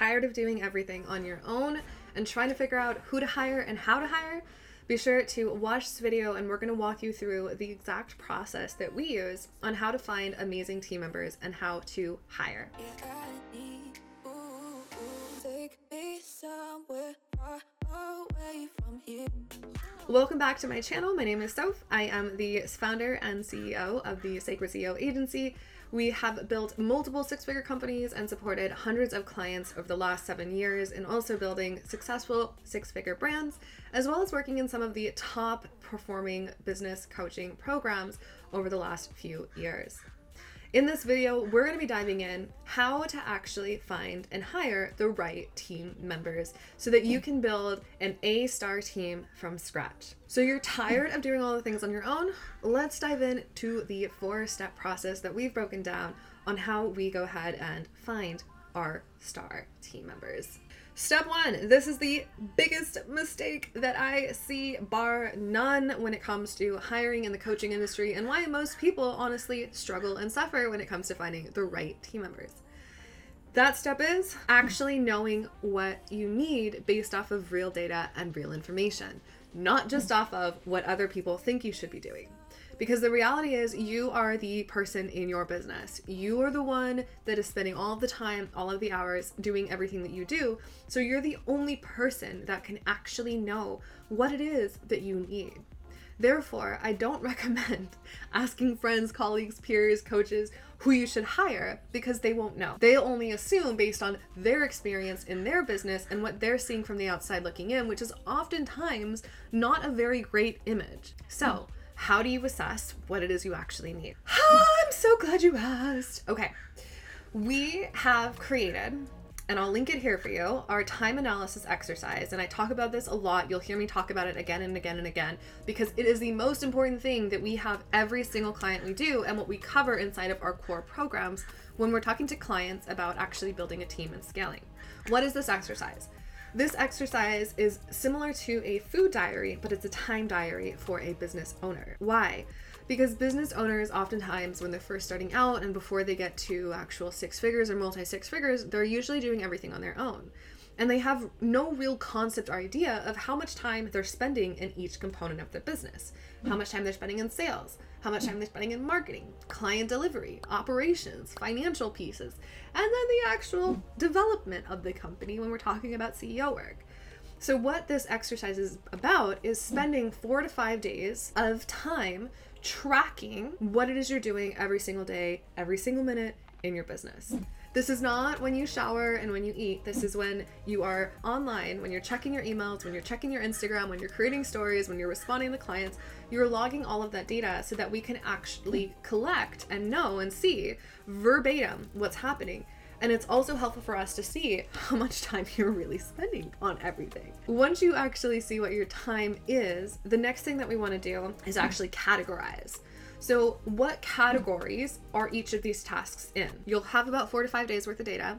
tired of doing everything on your own and trying to figure out who to hire and how to hire, be sure to watch this video and we're going to walk you through the exact process that we use on how to find amazing team members and how to hire. Welcome back to my channel. My name is Soph. I am the founder and CEO of the Sacred CEO Agency. We have built multiple six figure companies and supported hundreds of clients over the last seven years, and also building successful six figure brands, as well as working in some of the top performing business coaching programs over the last few years. In this video, we're going to be diving in how to actually find and hire the right team members so that you can build an A star team from scratch. So you're tired of doing all the things on your own? Let's dive into the four step process that we've broken down on how we go ahead and find our star team members. Step one this is the biggest mistake that I see, bar none, when it comes to hiring in the coaching industry, and why most people honestly struggle and suffer when it comes to finding the right team members. That step is actually knowing what you need based off of real data and real information, not just off of what other people think you should be doing. Because the reality is, you are the person in your business. You are the one that is spending all the time, all of the hours doing everything that you do. So you're the only person that can actually know what it is that you need. Therefore, I don't recommend asking friends, colleagues, peers, coaches who you should hire because they won't know. They only assume based on their experience in their business and what they're seeing from the outside looking in, which is oftentimes not a very great image. So, how do you assess what it is you actually need? I'm so glad you asked. Okay, we have created, and I'll link it here for you, our time analysis exercise. And I talk about this a lot. You'll hear me talk about it again and again and again because it is the most important thing that we have every single client we do and what we cover inside of our core programs when we're talking to clients about actually building a team and scaling. What is this exercise? This exercise is similar to a food diary, but it's a time diary for a business owner. Why? Because business owners, oftentimes, when they're first starting out and before they get to actual six figures or multi six figures, they're usually doing everything on their own and they have no real concept or idea of how much time they're spending in each component of the business. How much time they're spending in sales, how much time they're spending in marketing, client delivery, operations, financial pieces, and then the actual development of the company when we're talking about CEO work. So, what this exercise is about is spending four to five days of time tracking what it is you're doing every single day, every single minute in your business. This is not when you shower and when you eat. This is when you are online, when you're checking your emails, when you're checking your Instagram, when you're creating stories, when you're responding to clients. You're logging all of that data so that we can actually collect and know and see verbatim what's happening. And it's also helpful for us to see how much time you're really spending on everything. Once you actually see what your time is, the next thing that we want to do is actually categorize. So, what categories are each of these tasks in? You'll have about four to five days worth of data,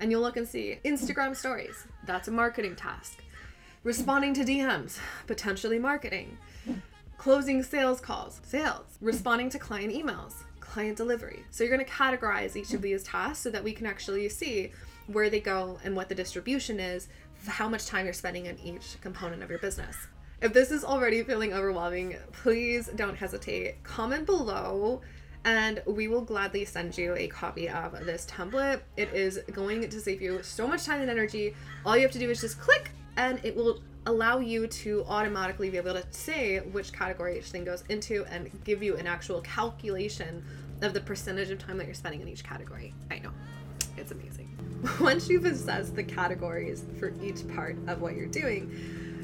and you'll look and see Instagram stories, that's a marketing task. Responding to DMs, potentially marketing. Closing sales calls, sales. Responding to client emails, client delivery. So, you're going to categorize each of these tasks so that we can actually see where they go and what the distribution is, how much time you're spending in each component of your business. If this is already feeling overwhelming, please don't hesitate. Comment below and we will gladly send you a copy of this template. It is going to save you so much time and energy. All you have to do is just click and it will allow you to automatically be able to say which category each thing goes into and give you an actual calculation of the percentage of time that you're spending in each category. I know. It's amazing. Once you've assessed the categories for each part of what you're doing,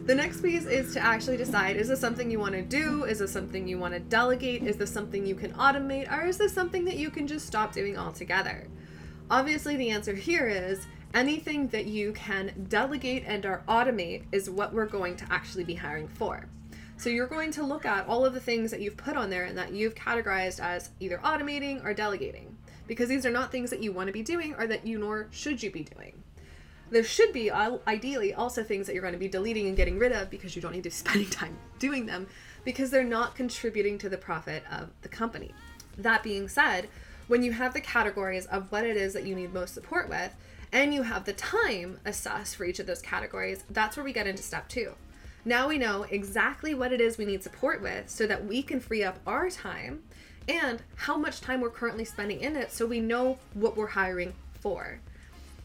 the next piece is to actually decide is this something you want to do? Is this something you want to delegate? Is this something you can automate? Or is this something that you can just stop doing altogether? Obviously, the answer here is anything that you can delegate and or automate is what we're going to actually be hiring for. So you're going to look at all of the things that you've put on there and that you've categorized as either automating or delegating because these are not things that you want to be doing or that you nor should you be doing there should be uh, ideally also things that you're going to be deleting and getting rid of because you don't need to be spending time doing them because they're not contributing to the profit of the company. That being said, when you have the categories of what it is that you need most support with, and you have the time assessed for each of those categories, that's where we get into step two. Now we know exactly what it is we need support with so that we can free up our time and how much time we're currently spending in it so we know what we're hiring for.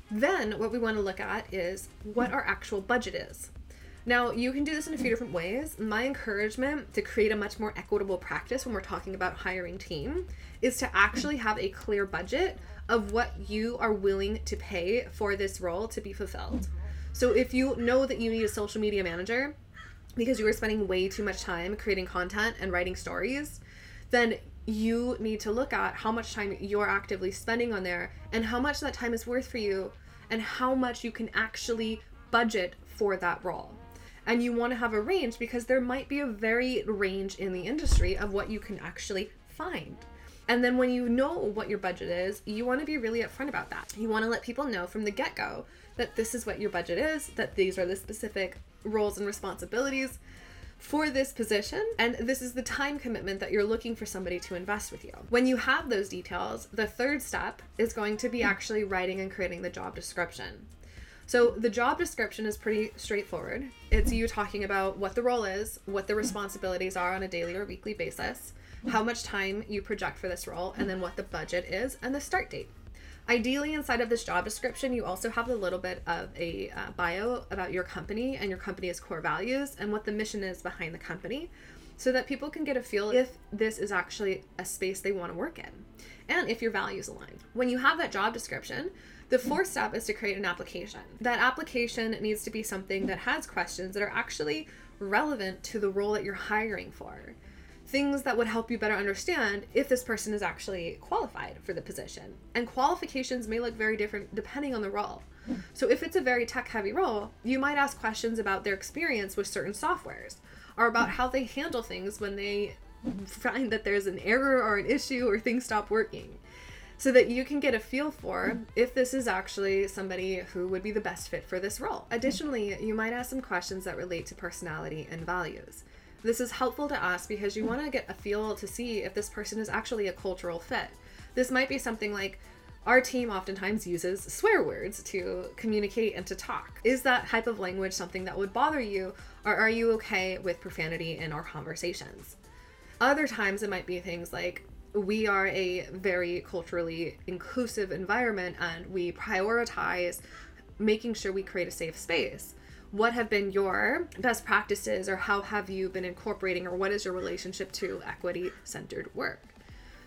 Then, what we want to look at is what our actual budget is. Now, you can do this in a few different ways. My encouragement to create a much more equitable practice when we're talking about hiring team is to actually have a clear budget of what you are willing to pay for this role to be fulfilled. So, if you know that you need a social media manager because you are spending way too much time creating content and writing stories, then you need to look at how much time you're actively spending on there and how much that time is worth for you and how much you can actually budget for that role. And you want to have a range because there might be a very range in the industry of what you can actually find. And then when you know what your budget is, you want to be really upfront about that. You want to let people know from the get go that this is what your budget is, that these are the specific roles and responsibilities, for this position, and this is the time commitment that you're looking for somebody to invest with you. When you have those details, the third step is going to be actually writing and creating the job description. So the job description is pretty straightforward. It's you talking about what the role is, what the responsibilities are on a daily or weekly basis, how much time you project for this role, and then what the budget is and the start date. Ideally, inside of this job description, you also have a little bit of a uh, bio about your company and your company's core values and what the mission is behind the company so that people can get a feel if this is actually a space they want to work in and if your values align. When you have that job description, the fourth step is to create an application. That application needs to be something that has questions that are actually relevant to the role that you're hiring for things that would help you better understand if this person is actually qualified for the position. And qualifications may look very different depending on the role. So, if it's a very tech heavy role, you might ask questions about their experience with certain softwares or about how they handle things when they find that there's an error or an issue or things stop working. So that you can get a feel for if this is actually somebody who would be the best fit for this role. Additionally, you might ask some questions that relate to personality and values. This is helpful to us because you want to get a feel to see if this person is actually a cultural fit. This might be something like, our team oftentimes uses swear words to communicate and to talk. Is that type of language something that would bother you, or are you okay with profanity in our conversations? Other times it might be things like, we are a very culturally inclusive environment and we prioritize making sure we create a safe space what have been your best practices or how have you been incorporating or what is your relationship to equity centered work?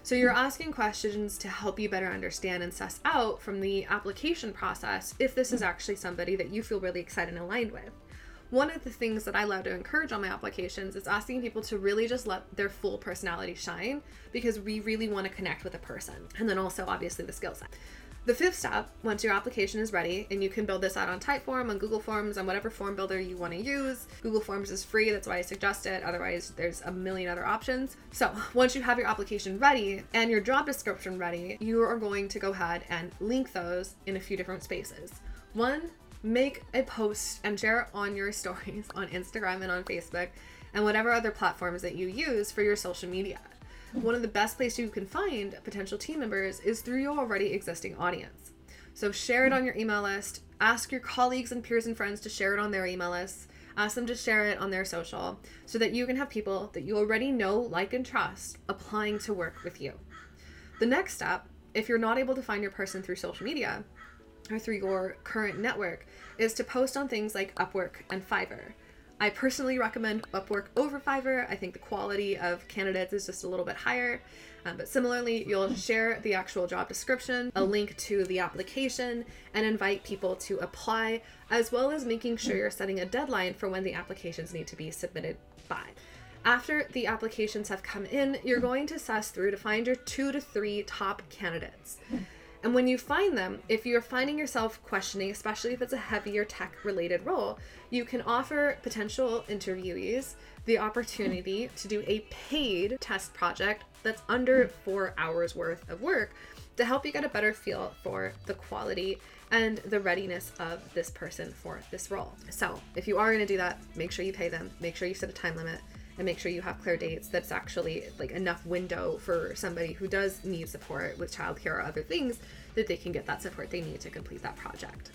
So you're asking questions to help you better understand and suss out from the application process if this is actually somebody that you feel really excited and aligned with. One of the things that I love to encourage on my applications is asking people to really just let their full personality shine because we really want to connect with a person. And then also, obviously, the skill set. The fifth step, once your application is ready, and you can build this out on Typeform, on Google Forms, on whatever form builder you want to use. Google Forms is free, that's why I suggest it. Otherwise, there's a million other options. So, once you have your application ready and your job description ready, you are going to go ahead and link those in a few different spaces. One, make a post and share it on your stories on Instagram and on Facebook and whatever other platforms that you use for your social media one of the best places you can find potential team members is through your already existing audience. So share it on your email list. Ask your colleagues and peers and friends to share it on their email lists. Ask them to share it on their social so that you can have people that you already know, like, and trust applying to work with you. The next step, if you're not able to find your person through social media or through your current network, is to post on things like Upwork and Fiverr. I personally recommend Upwork over Fiverr. I think the quality of candidates is just a little bit higher. Um, but similarly, you'll share the actual job description, a link to the application, and invite people to apply, as well as making sure you're setting a deadline for when the applications need to be submitted by. After the applications have come in, you're going to suss through to find your two to three top candidates. And when you find them, if you're finding yourself questioning, especially if it's a heavier tech related role, you can offer potential interviewees the opportunity to do a paid test project that's under four hours worth of work to help you get a better feel for the quality and the readiness of this person for this role. So, if you are going to do that, make sure you pay them, make sure you set a time limit, and make sure you have clear dates that's actually like enough window for somebody who does need support with childcare or other things that they can get that support they need to complete that project.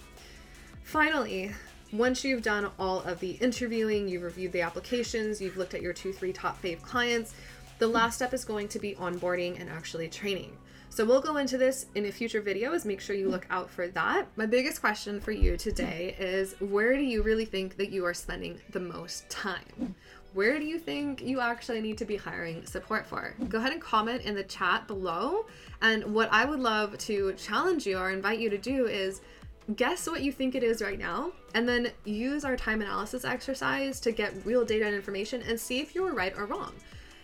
Finally, once you've done all of the interviewing, you've reviewed the applications, you've looked at your two, three top fave clients, the last step is going to be onboarding and actually training. So we'll go into this in a future videos. Make sure you look out for that. My biggest question for you today is where do you really think that you are spending the most time? Where do you think you actually need to be hiring support for? Go ahead and comment in the chat below. And what I would love to challenge you or invite you to do is guess what you think it is right now and then use our time analysis exercise to get real data and information and see if you were right or wrong.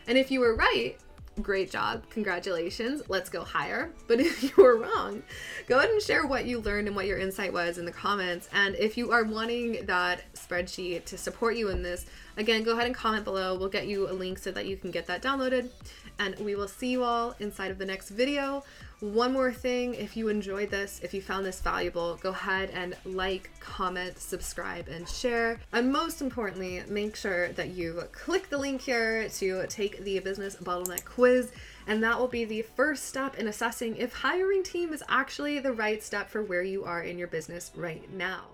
And if you were right, great job, congratulations, let's go higher. But if you were wrong, go ahead and share what you learned and what your insight was in the comments. And if you are wanting that spreadsheet to support you in this, again, go ahead and comment below. We'll get you a link so that you can get that downloaded. And we will see you all inside of the next video. One more thing if you enjoyed this, if you found this valuable, go ahead and like, comment, subscribe, and share. And most importantly, make sure that you click the link here to take the business bottleneck quiz. And that will be the first step in assessing if hiring team is actually the right step for where you are in your business right now.